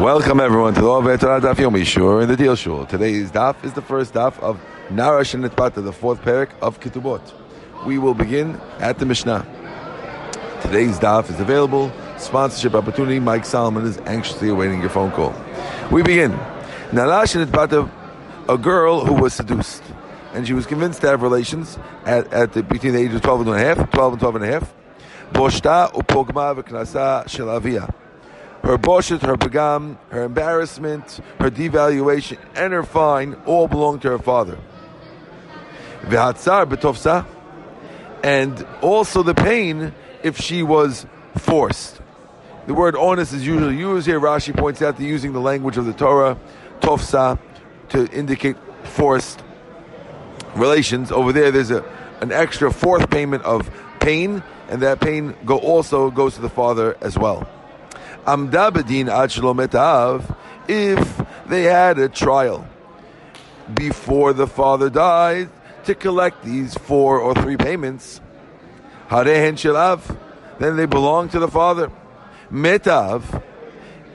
Welcome everyone to the Ove Torah Daf Yomi Shur in the Deal Shul. Today's daf is the first daf of Narash and Nitbata, the fourth parak of Ketubot. We will begin at the Mishnah. Today's daf is available. Sponsorship opportunity. Mike Solomon is anxiously awaiting your phone call. We begin. Narash and Nitbata, a girl who was seduced, and she was convinced to have relations at, at the, between the ages of 12 and a half, 12 and 12 and a half. Her boshet, her begam, her embarrassment, her devaluation, and her fine all belong to her father. V'hatzar betofsa, and also the pain if she was forced. The word onus is usually used here. Rashi points out that using the language of the Torah, tofsa, to indicate forced relations. Over there, there's a an extra fourth payment of pain, and that pain go also goes to the father as well. Amda bedin if they had a trial before the father died to collect these four or three payments, harehen shelav, then they belong to the father. Metav,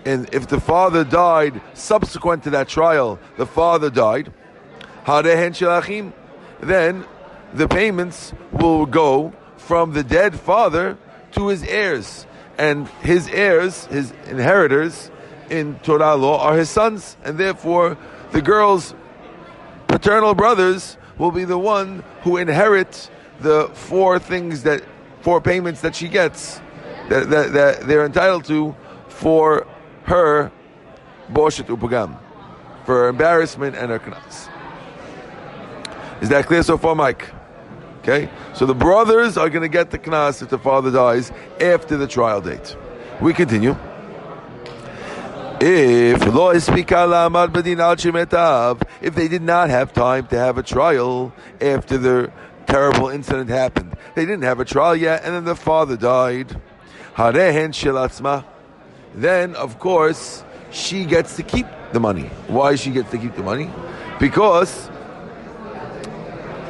and if the father died subsequent to that trial, the father died, harehen shelachim, then the payments will go from the dead father to his heirs and his heirs, his inheritors in Torah law are his sons, and therefore the girl's paternal brothers will be the one who inherit the four things that four payments that she gets that, that, that they're entitled to for her boshet upagam, for her embarrassment and her knas. Is that clear so far, Mike? Okay, so the brothers are going to get the knas if the father dies after the trial date. We continue. If if they did not have time to have a trial after the terrible incident happened, they didn't have a trial yet, and then the father died. Then, of course, she gets to keep the money. Why she gets to keep the money? Because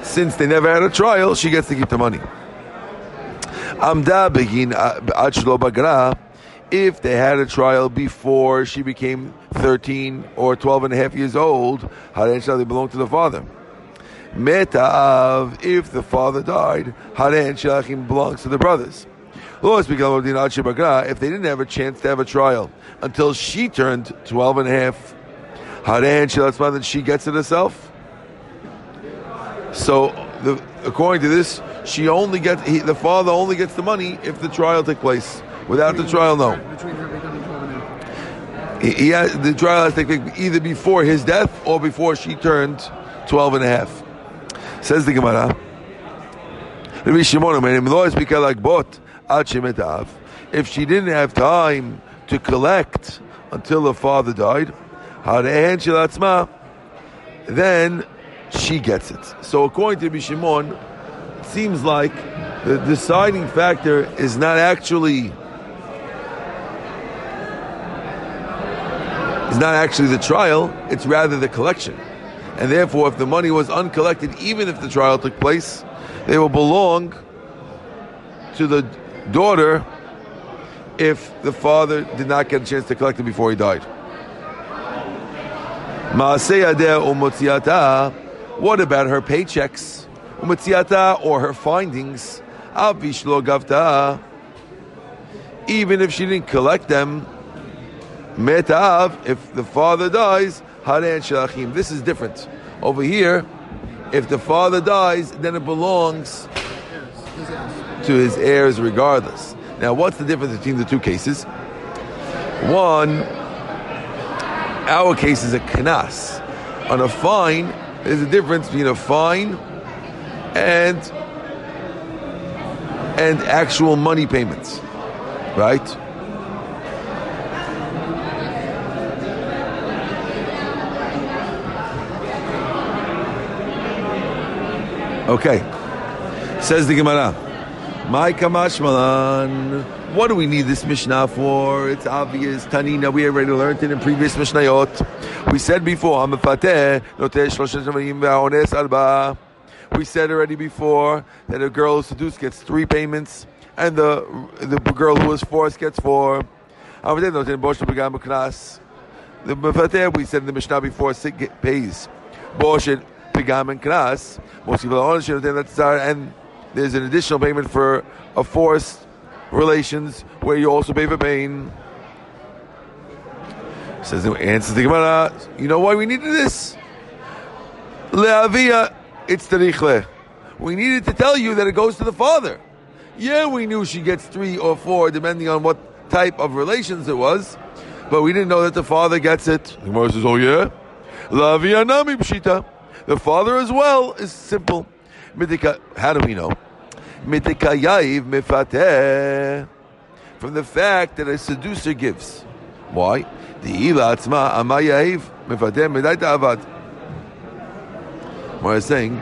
since they never had a trial, she gets to keep the money. Uh. If they had a trial before she became 13 or 12 and a half years old, they belong to the father. Metav, if the father died, Haren Shalachim belongs to the brothers. If they didn't have a chance to have a trial until she turned 12 and a half, Haren Shalachim, then she gets it herself. So, the, according to this, she only gets he, the father only gets the money if the trial takes place. Without the trial, no. He, he has, the trial has to take place either before his death or before she turned 12 and a half. Says the Gemara. If she didn't have time to collect until her father died, then she gets it. So according to Bishimon, it seems like the deciding factor is not actually is not actually the trial, it's rather the collection. And therefore, if the money was uncollected, even if the trial took place, they will belong to the daughter if the father did not get a chance to collect it before he died. What about her paychecks? Or her findings? Even if she didn't collect them, metav, if the father dies, haran shalachim. This is different. Over here, if the father dies, then it belongs to his heirs regardless. Now, what's the difference between the two cases? One, our case is a knas. On a fine, there's a difference between a fine and and actual money payments, right? Okay, says the Gemara. My kamashmalan. What do we need this Mishnah for? It's obvious. Tanina, we already learned it in previous Mishnayot. We said before, we said already before that a girl who's seduced gets three payments, and the the girl who is forced gets four. the we said in the Mishnah before pays boshet pigam and knas. And there's an additional payment for a forced relations where you also pay for pain. Says the answers the Gemara. You know why we needed this? Leavia, it's terichle. We needed to tell you that it goes to the father. Yeah, we knew she gets three or four, depending on what type of relations it was, but we didn't know that the father gets it. The Gemara says, "Oh yeah, Lavia nami pshita." The father as well is simple. Mitika, how do we know? From the fact that a seducer gives. Why? The ila atzma amayayiv mifateh medaita avad. What I'm saying,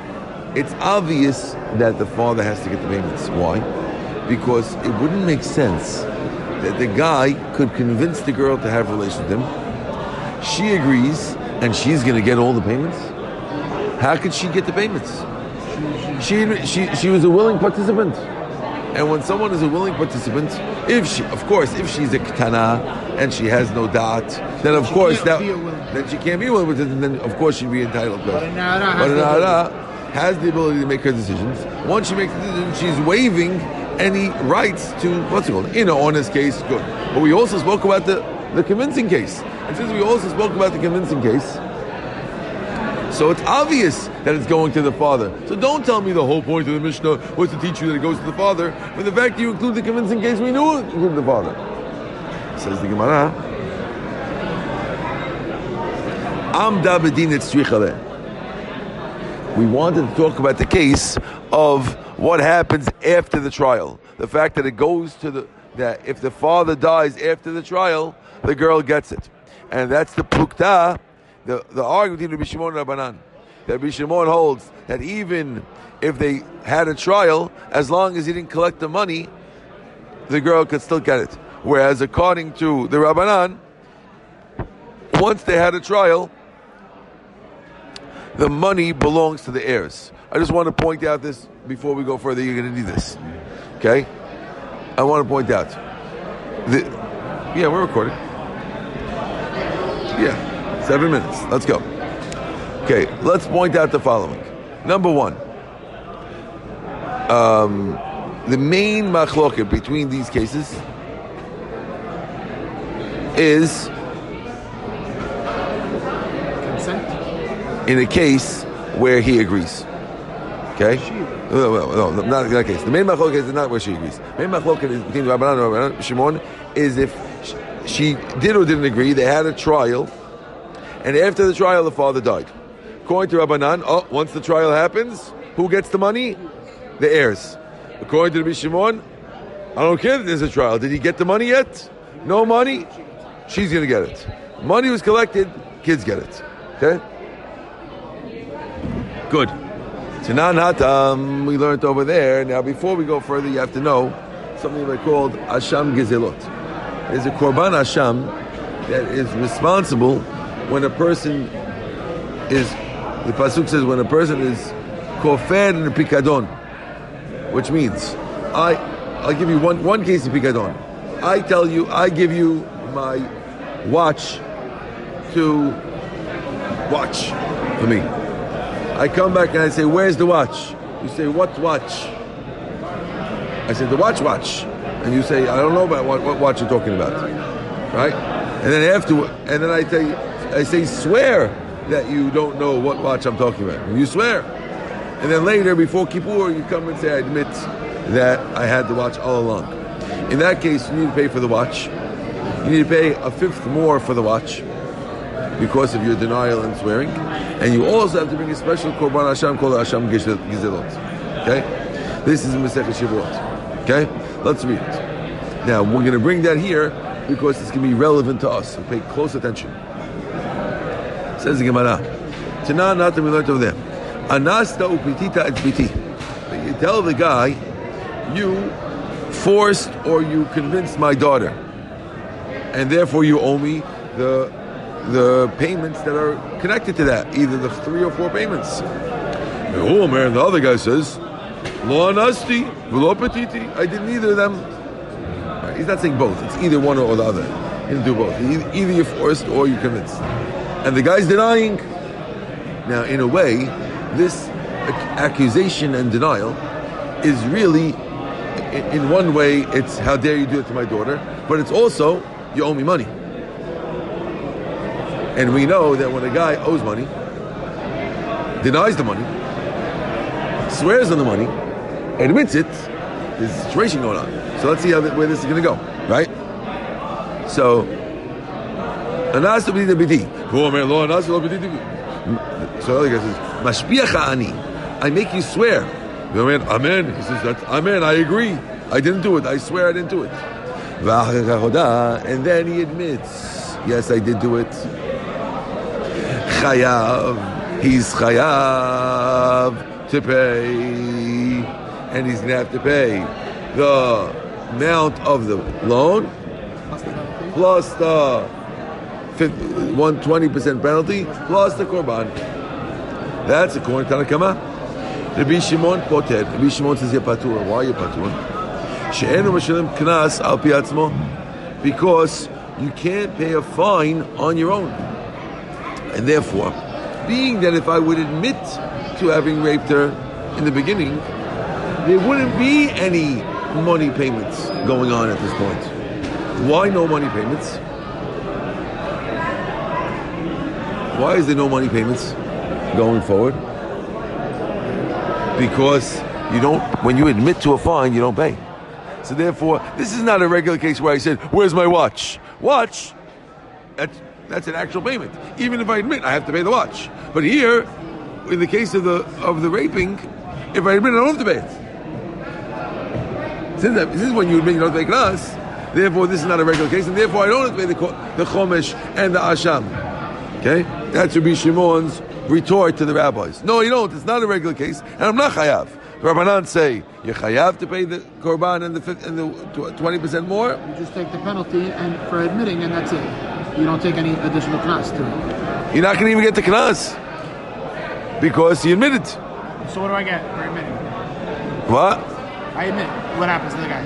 it's obvious that the father has to get the payments. Why? Because it wouldn't make sense that the guy could convince the girl to have relations with him. She agrees, and she's going to get all the payments. How could she get the payments? She, she, she was a willing participant. And when someone is a willing participant, if she, of course, if she's a katana and she has no dot, then of course that be a willing then she can't be willing participant. Then of course she'd be entitled to. But an ara But an the ara has the ability to make her decisions. Once she makes the decision, she's waiving any rights to what's it called? In an honest case, good. But we also spoke about the, the convincing case. And since we also spoke about the convincing case, so it's obvious that it's going to the father. So don't tell me the whole point of the Mishnah was to teach you that it goes to the father. But the fact you include the convincing case, we knew it included the father. Says the Gemara. Tzrichale. We wanted to talk about the case of what happens after the trial. The fact that it goes to the that if the father dies after the trial, the girl gets it, and that's the plukta, the the argument between Rabbi Shimon and Rabbanan. That Rabbi Shimon holds that even if they had a trial, as long as he didn't collect the money, the girl could still get it. Whereas according to the Rabbanan, once they had a trial, the money belongs to the heirs. I just want to point out this before we go further. You're going to need this, okay? I want to point out. The, yeah, we're recording. Yeah, seven minutes. Let's go. Okay, let's point out the following. Number one, um, the main machloket between these cases is Consent? in a case where he agrees. Okay? No, no, no, not in that case. The main machloket is not where she agrees. The main machloket is between Rabbanan and Rabbanan Shimon is if she did or didn't agree. They had a trial, and after the trial, the father died. According to Rabbanan, oh, once the trial happens, who gets the money? The heirs. According to Rabbi Shimon, I don't care that there's a trial. Did he get the money yet? No money. She's going to get it. Money was collected. Kids get it. Okay. Good. Tanan Hatam, we learned over there. Now, before we go further, you have to know something they called Asham Gezelot. There's a Korban Asham that is responsible when a person is, the Pasuk says, when a person is kofer in pikadon, which means, I, I'll give you one, one case of pikadon. I tell you, I give you my watch to watch for me. I come back and I say, Where's the watch? You say, What watch? I say, The watch watch. And you say, I don't know about what, what watch you're talking about. Right? And then after, and then I tell you, I say, Swear that you don't know what watch I'm talking about. You swear. And then later, before Kippur, you come and say, I admit that I had the watch all along. In that case, you need to pay for the watch. You need to pay a fifth more for the watch because of your denial and swearing. And you also have to bring a special Korban Asham called Asham Gezelot. Okay? This is Masechet Shavuot. Okay? Let's read it. Now, we're going to bring that here because it's going to be relevant to us. So pay close attention. Says the Gemara. Tana not we learned over there. Anasta upitita et biti. You tell the guy, you forced or you convinced my daughter, and therefore you owe me the the payments that are connected to that, either the three or four payments. Oh man, the other guy says, Lo anasti, velo petiti. I did neither of them. He's not saying both. It's either one or the other. You can do both. Either you're forced or you're convinced. And the guy's denying. Now, in a way, this accusation and denial is really, in, one way, it's how dare you do it to my daughter, but it's also you owe me money. And we know that when a guy owes money, denies the money, swears on the money, admits it, there's a situation going on. So let's see how where this is going to go, right? So, anas b'di b'di. Who Omer lo anas lo b'di b'di. So the other guy says, "Mashpiach ani." I make you swear. The Omer, Amen. He says, "That's Amen. I agree. I didn't do it. I swear I didn't do it." V'achar hoda, And then he admits, "Yes, I did do it." Chayav. He's chayav to pay, and he's gonna have to pay the amount of the loan Plus the penalty. plus the fif- one twenty percent penalty plus the korban. That's according to Tanakama. Rabbi Shimon poter. Rabbi Shimon says you're patur. Why are you patur? She'enu mashalim knas al pi atzmo. Because you can't pay a fine on your own. And therefore, being that if I would admit to having raped her in the beginning, there wouldn't be any money payments going on at this point. Why no money payments? Why is there no money payments going forward? Because you don't, when you admit to a fine, you don't pay. So therefore, this is not a regular case where I said, "Where's my watch?" Watch. That's that's an actual payment. Even if I admit, I have to pay the watch. But here, in the case of the of the raping, if I admit, I don't have to pay it. Since this is when you admit you don't pay knas, therefore this is not a regular case, and therefore I don't have to pay the, the chomesh and the asham. Okay, that's Rabbi Shimon's retort to the rabbis. No, you don't. It's not a regular case, and I'm not chayav. The Rabbanan say you're chayav to pay the korban and the and the twenty percent more. You just take the penalty and for admitting, and that's it. You don't take any additional class to it. You're not going to even get the knas because you admitted. So what do I get for admitting? What? I admit. What happens to the guy?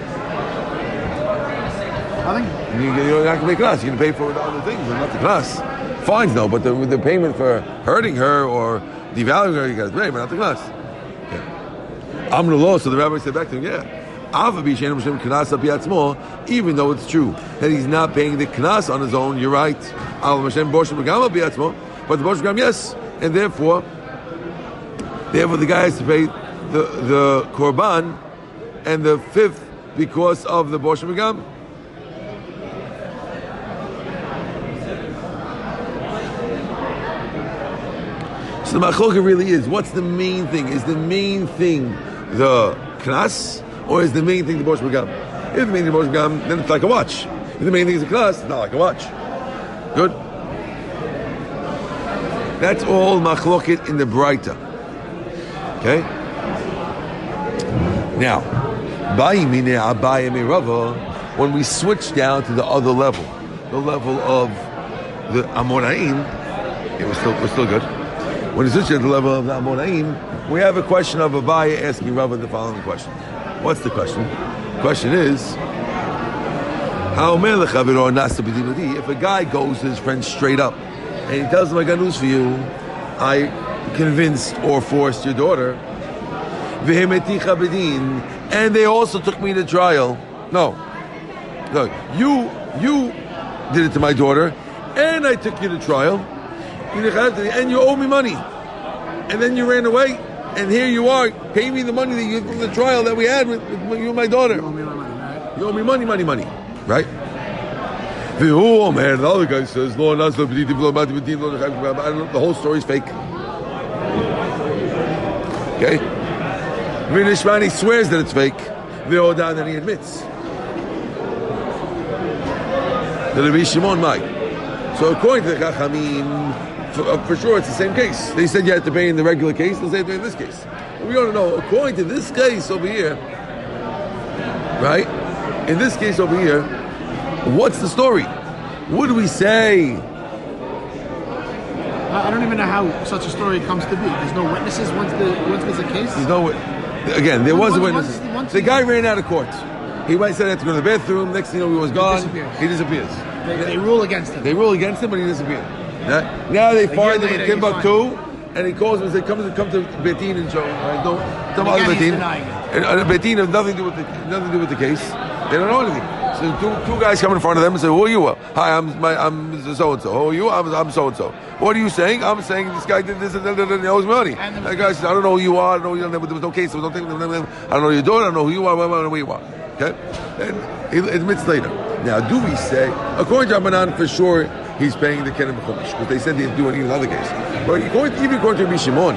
Nothing. You- You're not going to pay knas. You're going to pay for the other things, but not the knas. Fines, no, but the, the payment for hurting her or devaluing her, you got to pay, but not the knas. Okay. I'm the law, so the rabbi said back to him, yeah. Even though it's true that he's not paying the knas on his own, you're right. But the boshem gam, yes, and therefore, therefore the guy has to pay the the korban and the fifth because of the boshem gam. The machloka really is, what's the main thing? Is the main thing the knas, or is the main thing the bosh begam? If the main thing the begam, then it's like a watch. If the main thing is a knas, it's not like a watch. Good? That's all machloket in the Braita. Okay? Now, when we switch down to the other level, the level of the Amoraim, it was still, was still good. When switch to the level of the Amoraim, we have a question of Abaye asking Rava the following question. What's the question? The question is, how if a guy goes to his friend straight up and he tells him, I got news for you, I convinced or forced your daughter, and they also took me to trial. No. No. You you did it to my daughter, and I took you to trial, and you owe me money. And then you ran away, and here you are, pay me the money that you from the trial that we had with, with you and my daughter. You owe me money, right? You owe me money, money, money. Right? The other guy says, "Lo nas lo b'didi v'lo mati b'din lo nechayv b'bab." I don't know, the whole story is fake. Okay? Vinishmani swears that it's fake. Ve'odan, then he admits. The Rabbi Shimon might. So according to the Chachamim, for, uh, for sure it's the same case. They said you had to pay in the regular case, they'll say in this case. We don't know. According to this case over here, right? In this case over here, what's the story? What do we say? I don't even know how such a story comes to be. There's no witnesses once the once there's a case. There's no again. There was a witness. once- once The guy ran out of court. He went said he had to go to the bathroom. Next thing you know, he was gone. disappears. He disappears. They, they rule against him. They rule against him, but he disappeared. Now, now they find him in Timbuktu, and he calls him and says, "Come to come to Betin and show." Right? Don't come out of Betin. And, and Betin has nothing to do with the nothing to do with the case. They don't know anything. So two, two guys come in front of them and say, "Who are you?" Hi, I'm my I'm so and so. Who are you? I'm I'm so and so. What are you saying? I'm saying this guy did this and that, and he owes me money. And That guy says, "I don't know who you are. I don't know you. There was no case. There was no thing. I don't know your daughter. I don't know who you are. I don't know who you are." Okay, and he admits later. Now, do we say, according to Rabbanan, for sure he's paying the Kenem Chumash because they said they do it in another case. But even according to Rabbi Shimon,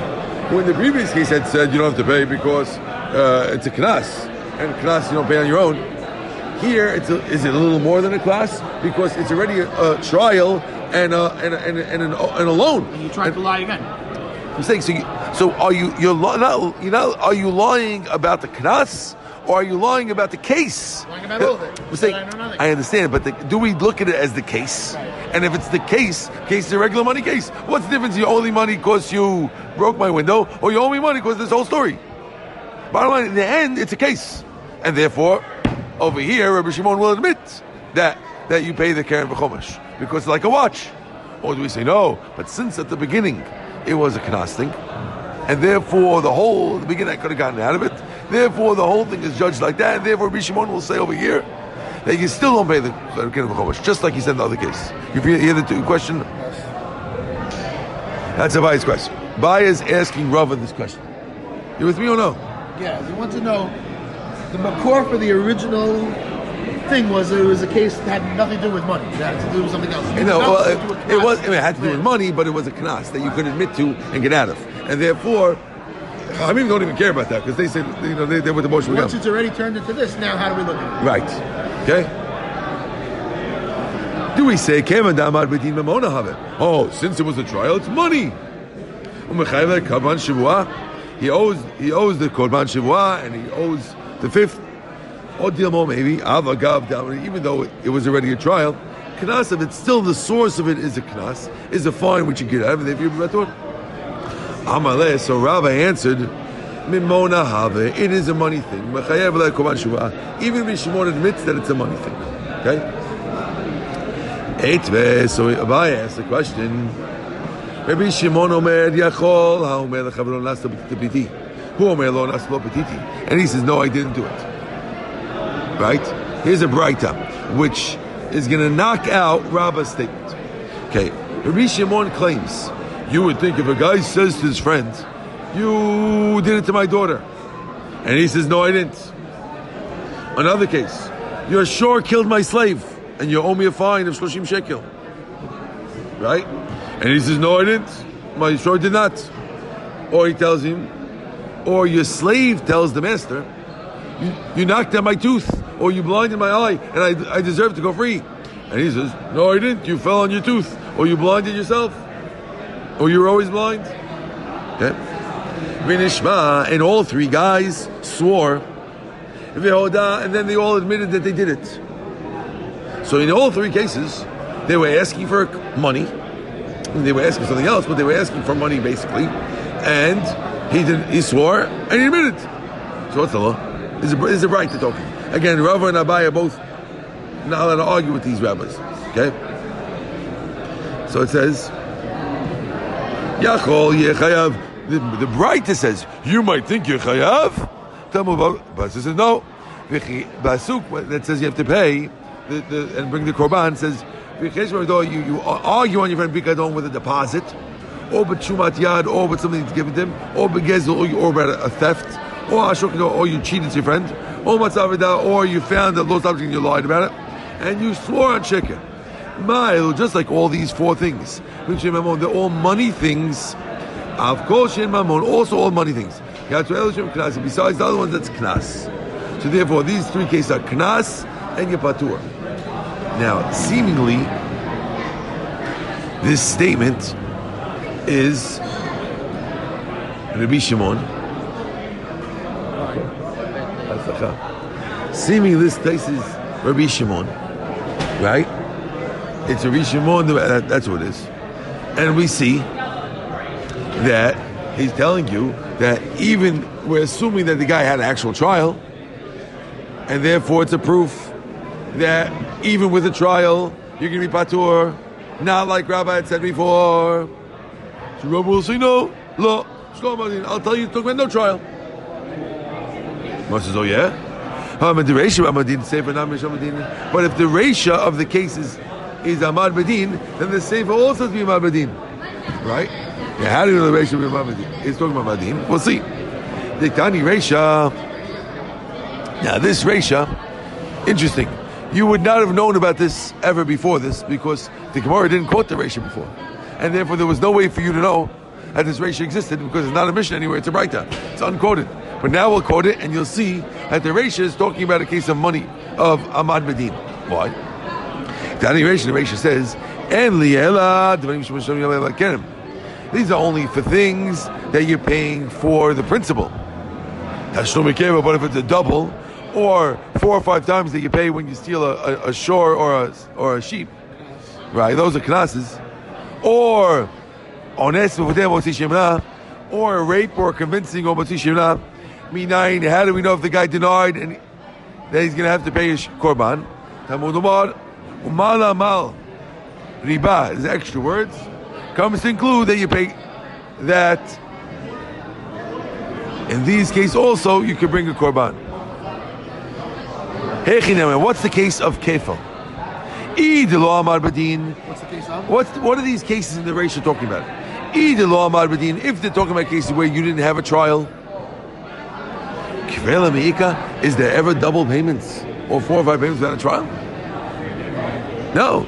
who in the previous case had said you don't have to pay because uh, it's a knas, and knas you don't pay on your own. Here, it's a, is it a little more than a class because it's already a, a trial and a, and, a, and, a, and, an, and a loan. And you tried to lie again. I'm saying, so, you, so are you you're li- not you know are you lying about the knas or are you lying about the case? Lying about all of it. Saying, I. I understand, but the, do we look at it as the case? And if it's the case, case a regular money case. What's the difference? You owe me money because you broke my window, or you owe me money because this whole story. Bottom line, in the end, it's a case, and therefore, over here, Rabbi Shimon will admit that that you pay the Karen B'chomash because like a watch. Or do we say no? But since at the beginning it was a knas thing, and therefore the whole the beginning I could have gotten out of it. Therefore, the whole thing is judged like that. And therefore, Rabbi Shimon will say over here that you still don't pay the Karen B'chomash, just like he said in the other case. You hear the question? That's Abaye's question. Is asking Rava this question. You with me or no? Yeah, he wants to know the makor for the original thing was it was a case that had nothing to do with money. It had to do with something else. You know, well, Nothing to do it, it was. I mean, it had to do with money, but it was a knas that you could admit to and get out of, and therefore, I mean, don't even care about that because they said, you know, they, they were the motion Once it's already turned into this, now how do we look at it? Right. Okay. Do we say Keman Damar B'din Mamona have it? Oh, since it was a trial, it's money. Umechayver Korban Shavua. He owes he owes the Korban Shavua and he owes the fifth. Or maybe Avagav even though it, it was already a trial. Knas of it, still the source of it is a knas, is a fine which you get out of it. If you So Rava answered, Mimona have it is a money thing. Even if Shimon admits that it's a money thing. Okay? So Abaye asked the question. Rabbi Shimon omer yachol haomer lechavron las petiti. Who omer lo nas lo? And he says, no, I didn't do it. Right? Here's a Braita, which is going to knock out Rabba's statement. Okay, Rabbi Shimon claims you would think if a guy says to his friend, "You did it to my daughter," and he says, "No, I didn't." Another case, you're sure killed my slave, and you owe me a fine of shloshim shekel, right? And he says, "No, I didn't. My sure did not." Or he tells him, or your slave tells the master, "You, you knocked out my tooth, or you blinded my eye, and I, I deserve to go free." And he says, "No, I didn't. You fell on your tooth, or you blinded yourself." Or you're always blind? Okay. Vinishma, and all three guys swore. And then they all admitted that they did it. So in all three cases, they were asking for money. They were asking something else, but they were asking for money basically. And he did he swore and he admitted. So what's the law? Is it, is it right to talk? Again, Rava and Abaye are both not allowed to argue with these rabbis. Okay? So it says Yachol yechayav. The, the Braita says you might think you're chayav. But says no. Basuk that says you have to pay the, the, and bring the korban says you you argue on your friend bikadon with a deposit, or b'chumat yad, or with something that's given to him, or b'gezel, or, or about a theft, or ashok, or you cheated to your friend, or matzavida, or you found that lost object and you lied about it, and you swore on chicken. Mile, just like all these four things, they're all money things. Of course, in Mammon, also all money things. Besides the other ones, that's knas. So therefore, these three cases are knas and yapatur. Now, seemingly, this statement is Rabbi Shimon. Seemingly, this place is Rabbi Shimon, right? It's a Shimon. that- That's what it is, and we see that he's telling you that even we're assuming that the guy had an actual trial, and therefore it's a proof that even with a trial, you're going to be patur, not like Rabbi had said before. So Rabbi will say, no, lo, shlo madin. I'll tell you to talk about no trial. Moshe says, oh yeah? But if the ratio of the cases Ahmad Badin, then the Sefer also has to be Ahmad Badin. Right? Yeah, how do you know the ratio of Ahmad Badin? It's talking about Badin. We'll see. The Tani ratio. Now, this ratio, interesting. You would not have known about this ever before this because the Gemara didn't quote the ratio before. And therefore, there was no way for you to know that this ratio existed because it's not a mission anywhere, it's a Braita. It's unquoted. But now we'll quote it and you'll see that the ratio is talking about a case of money of Ahmad Badin. Why? The ratio, the ratio says, and liela These are only for things that you're paying for the principal. But if it's a double, or four or five times that you pay when you steal a, a, a shore or a, or a sheep, right? Those are knases. Or ones or a rape or convincing or. Minayin, how do we know if the guy denied and that he's going to have to pay his korban? Umala mal riba, is extra words, comes to include that you pay that. In these cases also, you can bring a korban. What's the case of kefal? What's the case of? What's what are these cases in the race you're talking about? If they're talking about cases where you didn't have a trial, is there ever double payments or four or five payments without a trial? No.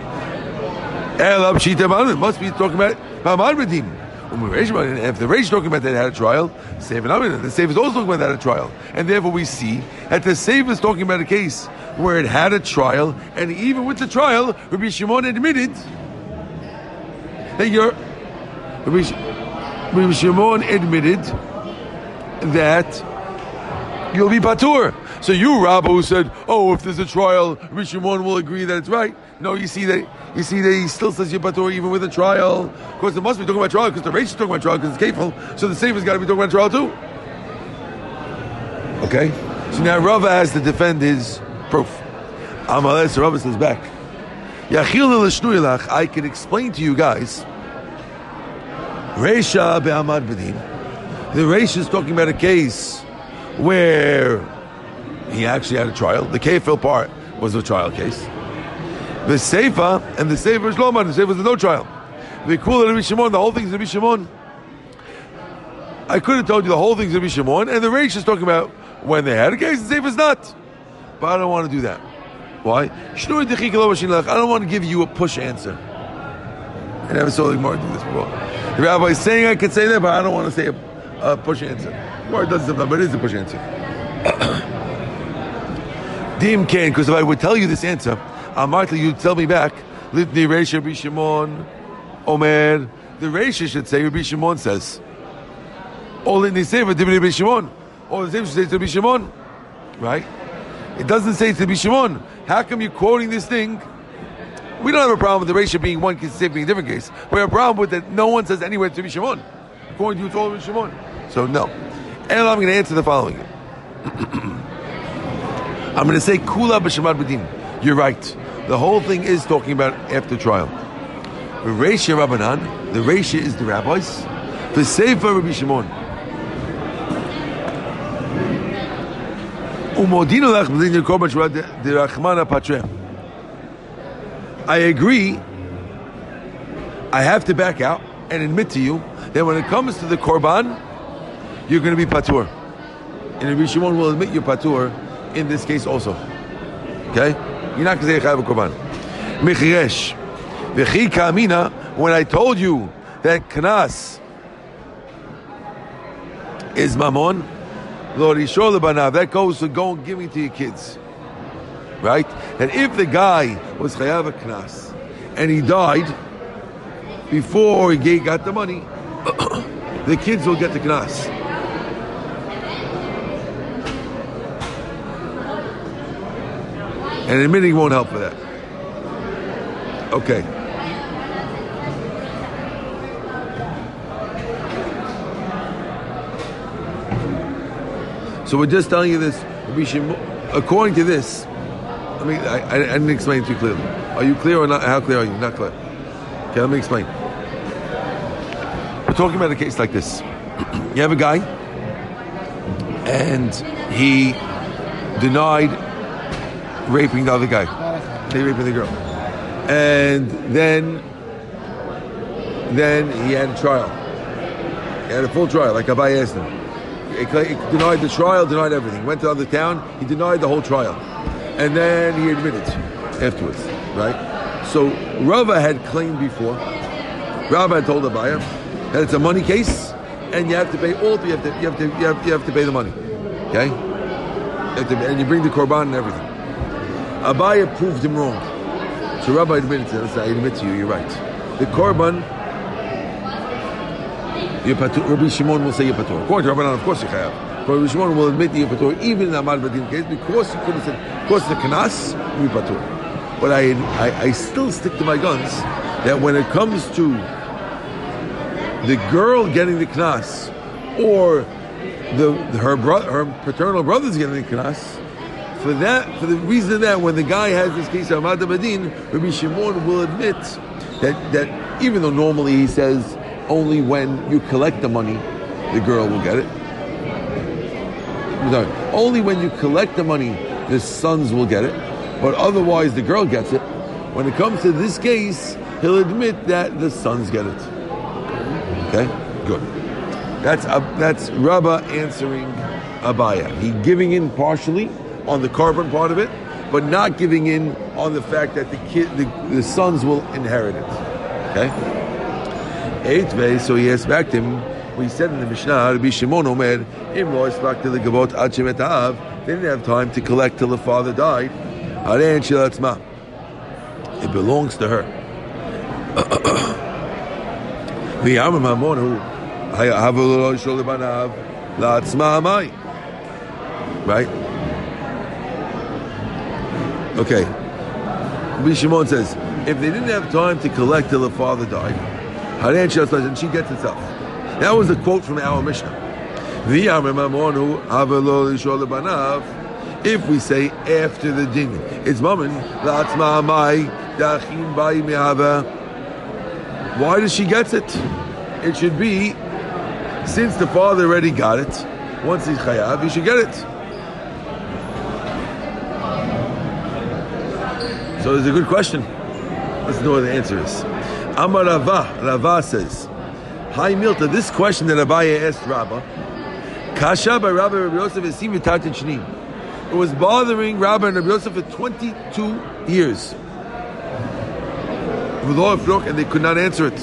It must be talking about Mamad um, Redeem. If the Reish talking about that had a trial, Seif and the Seif is also talking about that had a trial. And therefore we see that the Seif is talking about a case where it had a trial, and even with the trial, Rabbi Shimon admitted that you're Rabbi Shimon admitted that you'll be patur. So you, Rabbi, who said, "Oh, if there's a trial, Rabbi Shimon will agree that it's right." No, you see that you see that he still says patur even with a trial. Of course, it must be talking about trial because the race is talking about trial because it's kafel. So the safe has got to be talking about trial too. Okay. So now Rava has to defend his proof. Amales Rava says back. I can explain to you guys. Reisha be'amad b'dim. The Reisha is talking about a case where he actually had a trial. The kefil part was a trial case. The Seifa and the Seifa is Loman. The Seifa is no trial. The Kula Rabbi Shimon, the whole thing is Rabbi Shimon. I could have told you the whole thing is Rabbi Shimon, and the Reish is talking about when they had a case, the Seifa is not. But I don't want to do that. Why? I don't want to give you a push answer. I never saw the Gemara do this before. The rabbi is saying I could say that, but I don't want to say a, a push answer. Gemara does sometimes, but it is a push answer. Dim can, because if I would tell you this answer, uh, Amartli, you'd tell me back, Litni Reisha Rabbi Shimon, Omer, the Reisha should say Rabbi Shimon says. Or Litni Sefer, Rabbi Shimon. Or the Sefer should say Rabbi Shimon. Right? It doesn't say Rabbi Shimon. How come you're quoting this thing? We don't have a problem with the ratio being one case, being a different case. We have a problem with that no one says anywhere to be Shimon. According to you, it's all Shimon. So no. And I'm going to answer the following. I'm going to say Kula b'Shemad b'din. You're right. The whole thing is talking about after trial. The Reisha Rabbanan, the Reisha is the rabbis. The Sefer Rabbi Shimon. I agree. I have to back out and admit to you that when it comes to the korban, you're going to be patur. And Rabbi Shimon will admit you're patur in this case also. Okay? You're not going to say chayav korban. Mechiresh. V'chi kamina, when I told you that knas is mamon, Lord Yishol Banav, that goes to go and give giving to your kids. Right? That if the guy was chayav knas and he died before he got the money, the kids will get the knas. And admitting won't help with that. Okay. So we're just telling you this. According to this, I mean, I, I didn't explain it too clearly. Are you clear or not? How clear are you? Not clear. Okay, let me explain. We're talking about a case like this. You have a guy, and he denied raping the other guy. They raping the girl, and then then he had a trial. He had a full trial, like Abaye asked him. He denied the trial, denied everything. Went to the other town, he denied the whole trial. And then he admitted afterwards, right? So Rava had claimed before, Rava had told Abaye that it's a money case and you have to pay all, you have to, you have to, you have, you have to pay the money. Okay? You to- and you bring the korban and everything. Abaye proved him wrong. So Rabbi admitted to I admit to you, you're right. The korban. Rabbi Shimon will say you're patur. According to Rabbanan, of course you have. But Rabbi Shimon will admit that you're patur even in the Amad Badin case because you could have said, because the kanas, you're patur. But I, I, I still stick to my guns that when it comes to the girl getting the knas or the her brother, her paternal brother's getting the knas, for that, for the reason that when the guy has this case of Amad Badin, Rabbi Shimon will admit that that even though normally he says only when you collect the money, the girl will get it. Sorry, only when you collect the money, the sons will get it, but otherwise the girl gets it. When it comes to this case, he'll admit that the sons get it. Okay, good. That's uh, that's Rabba answering Abaye. He giving in partially on the korban part of it, but not giving in on the fact that the kid, the, the sons will inherit it. Okay. Eighth way, so he asked back to him. We said in the Mishnah, Rabbi Shimon Omer, Im back to the Gavot ad shemet ha'av. They didn't have time to collect till the father died. It belongs to her. Shol lebanav la'atzma amai. Right? Okay. Rabbi Shimon says, if they didn't have time to collect till the father died, Haran and she gets herself. That was a quote from our Mishnah. If we say after the din, it's mammon. Why does she get it? It should be since the father already got it. Once he's chayav, he should get it. So it's a good question. Let's know what the answer is. Amar Rava, Rava says, Hi Milta, this question that Abaye asked Rabba, Kasha by Rabbi Rabbi Yosef is Shnim. It was bothering Rabbi and Rabbi Yosef for 22 years. And they could not answer it.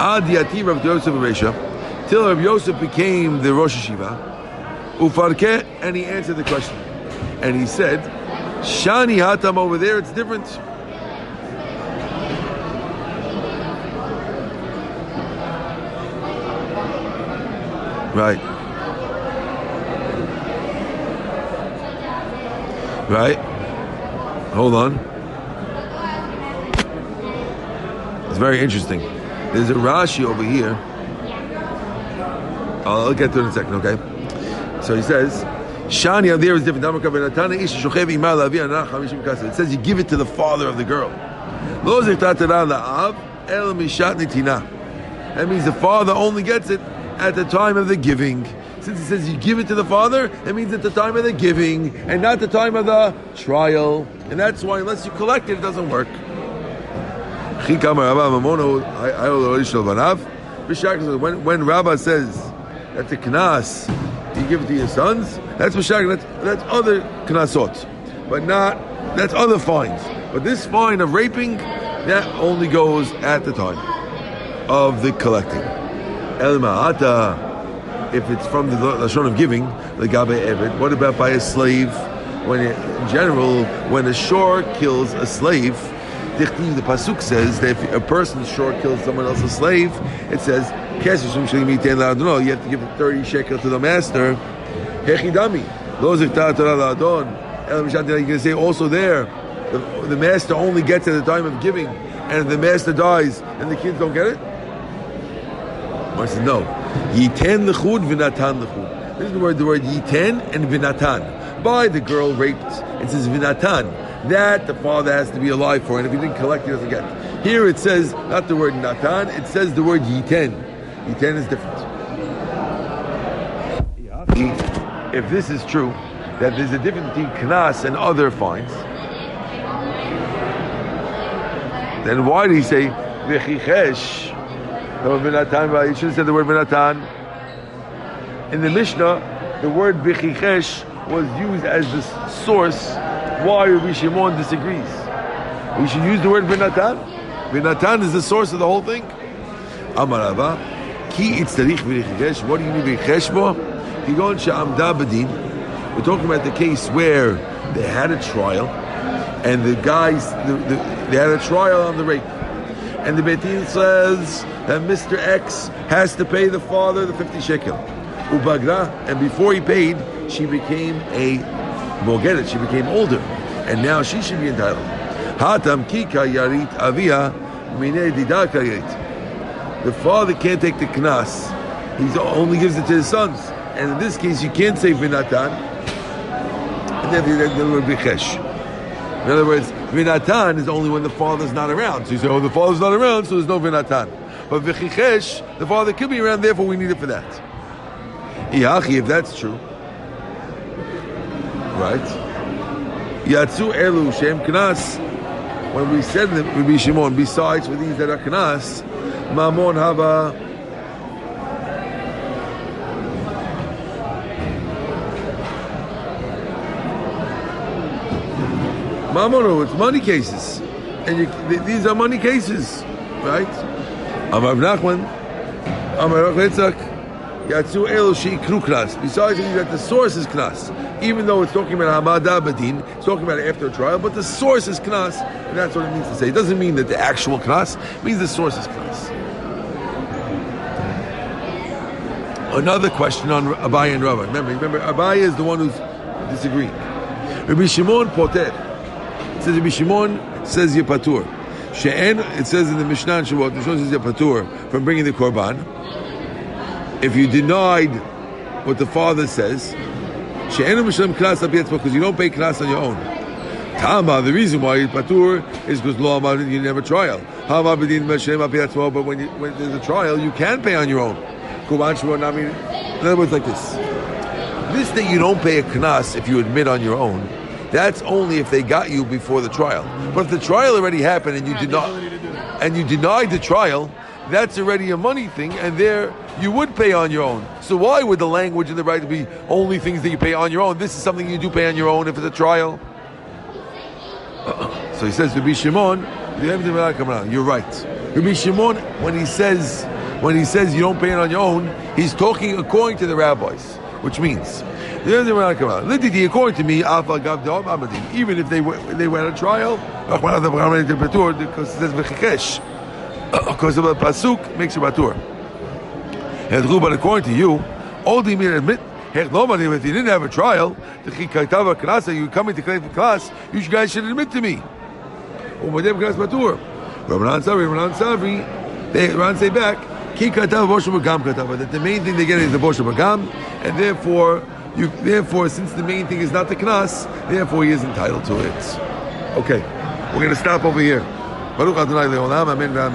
Ad Yati Rabbi Yosef Resha, till Rabbi Yosef became the Rosh Yeshiva, Ufarke, and he answered the question. And he said, Shani Hatam over there, it's different. Right. Right. Hold on. It's very interesting. There's a Rashi over here. I'll get to it in a second, okay? So he says, Shani out there is different. It says you give it to the father of the girl. That means the father only gets it at the time of the giving. Since it says you give it to the father, it means at the time of the giving and not the time of the trial. And that's why unless you collect it, it doesn't work. When, when Rabbah says that the knas, you give it to your sons, that's Mashak, that's, that's other knasot. But not, that's other fines. But this fine of raping, that only goes at the time of the collecting. El Ma'ata, if it's from the Lashon of giving, the Gabe Eved, what about by a slave? When it, in general, when a shore kills a slave, the Pasuk says that if a person shore kills someone else's slave, it says, you have to give 30 shekel to the master. Hechidami. You can say also there, the, the master only gets at the time of giving, and if the master dies and the kids don't get it, I said, no. Yiten l'chud v'natan l'chud. This is the word, the word yiten and v'natan. By the girl raped, it says v'natan. that the father has to be alive for, and if he didn't collect, he doesn't get. Here it says not the word natan, it says the word yiten. Yiten is different. If this is true, that there's a difference between knas and other fines, then why did he say v'chichesh? He should have said the word v'natan. In the Mishnah, the word v'chichesh was used as the source why Rabbi Shimon disagrees. We should use the word v'natan. V'natan is the source of the whole thing. Amarava, ki itzarich v'chichesh. What do you need v'chichesh for? Kigon she'amda badin. We're talking about the case where they had a trial, and the guys, the, the, they had a trial on the rape, and the Betin says that Mr. X has to pay the father the fifty shekel, ubagra, and before he paid, she became a bogedet, she became older, and now she should be entitled. Hatam kika yarit avia mine didaka yarit. The father can't take the knas; he only gives it to his sons, and in this case, you can't say vinatan, and then the word bichesh. In other words, vinatan is only when the father's not around. So you say, oh, the father's not around, so there's no vinatan. But v'chichesh, the father could be around, therefore we need it for that. Iachi, if that's true, right? Yatsu elu shem knas. When we said them, Rabbi Shimon, besides for these that are knas, mamon hava. Mamono, oh, it's money cases, and you, th- these are money cases, right? Amar Nachman, Amar Yitzchak, Yatsu El Sheikru Knas. Besides that the source is Knas, even though it's talking about Hamada Badin, it's talking about after trial, but the source is Knas, and that's what it means to say. It doesn't mean that the actual Knas, means the source is Knas. Another question on Abaye and Rava. Remember, remember, Abaye is the one who's disagreeing. Rabbi Shimon Poter. Says Rabbi Shimon says Yepatur. She'en, it says in the Mishnah and Shavuot, Mishnah says Yepatur from bringing the Korban. If you denied what the father says, She'en Mishnah Knas because you don't pay Knas on your own. Tama, the reason why Yepatur is because law about you never trial. But when, you, when there's a trial, you can pay on your own. In other words, like this. This that you don't pay a knas if you admit on your own, that's only if they got you before the trial. But if the trial already happened and you did not, and you denied the trial, that's already a money thing, and there you would pay on your own. So why would the language and the right be only things that you pay on your own? This is something you do pay on your own if it's a trial. So he says, to Rabbi Shimon, you're right. Rabbi Shimon, when he says when he says you don't pay it on your own, he's talking according to the rabbis, which means according to me, even if they were, they at a trial, because it says because of the pasuk makes a batur. But according to you, all the men admit. If you didn't have a trial, you coming to claim the class, you guys should admit to me. Rabbanan Savri, Rabbanan Savri, they Ran say back, That the main thing they get is the Boshim Bagam, and therefore, you, therefore, since the main thing is not the Knas, therefore he is entitled to it. Okay, we're going to stop over here. Baruch Adonai Leolam, Amen, Amen.